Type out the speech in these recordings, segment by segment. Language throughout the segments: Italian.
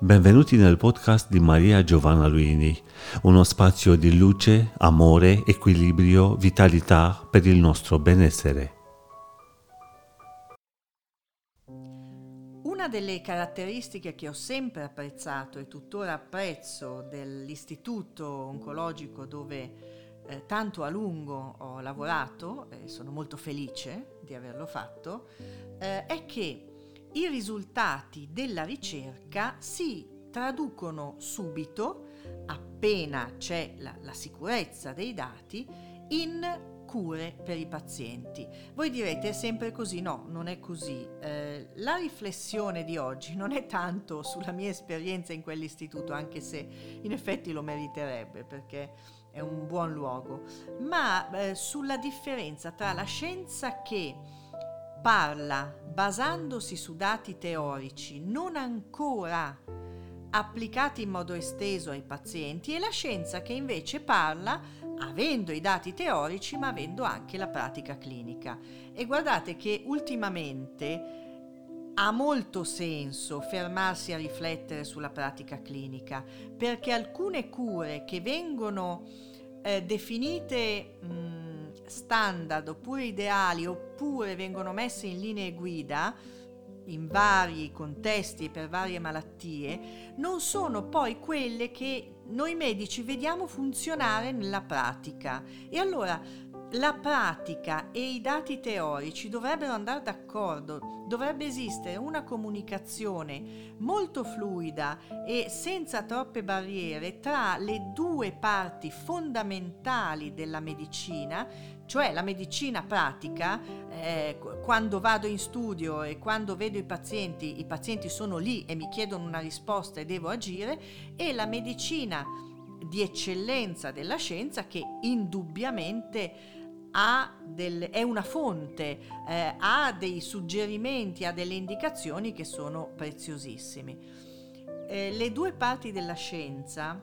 Benvenuti nel podcast di Maria Giovanna Luini, uno spazio di luce, amore, equilibrio, vitalità per il nostro benessere. Una delle caratteristiche che ho sempre apprezzato e tuttora apprezzo dell'istituto oncologico dove eh, tanto a lungo ho lavorato e sono molto felice di averlo fatto, eh, è che i risultati della ricerca si traducono subito, appena c'è la, la sicurezza dei dati, in cure per i pazienti. Voi direte è sempre così? No, non è così. Eh, la riflessione di oggi non è tanto sulla mia esperienza in quell'istituto, anche se in effetti lo meriterebbe perché è un buon luogo, ma eh, sulla differenza tra la scienza che parla basandosi su dati teorici non ancora applicati in modo esteso ai pazienti e la scienza che invece parla avendo i dati teorici ma avendo anche la pratica clinica. E guardate che ultimamente ha molto senso fermarsi a riflettere sulla pratica clinica perché alcune cure che vengono eh, definite mh, standard oppure ideali oppure vengono messe in linee guida in vari contesti e per varie malattie, non sono poi quelle che noi medici vediamo funzionare nella pratica. E allora la pratica e i dati teorici dovrebbero andare d'accordo, dovrebbe esistere una comunicazione molto fluida e senza troppe barriere tra le due parti fondamentali della medicina, cioè la medicina pratica, eh, quando vado in studio e quando vedo i pazienti, i pazienti sono lì e mi chiedono una risposta e devo agire, e la medicina di eccellenza della scienza che indubbiamente delle, è una fonte, eh, ha dei suggerimenti, ha delle indicazioni che sono preziosissimi. Eh, le due parti della scienza,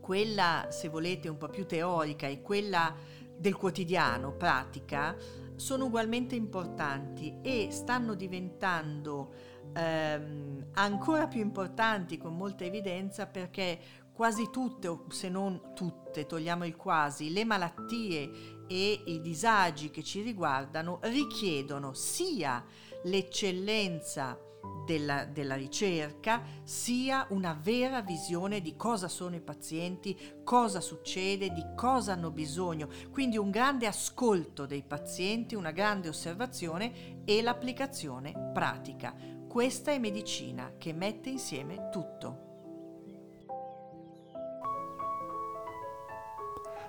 quella se volete un po' più teorica e quella del quotidiano, pratica, sono ugualmente importanti e stanno diventando ehm, ancora più importanti con molta evidenza perché quasi tutte, o se non tutte, togliamo il quasi, le malattie e i disagi che ci riguardano richiedono sia l'eccellenza della, della, ricerca, sia una vera visione di cosa sono i pazienti, cosa succede, di cosa hanno bisogno. Quindi un grande ascolto dei pazienti, una grande osservazione e l'applicazione pratica. Questa è medicina che mette insieme tutto.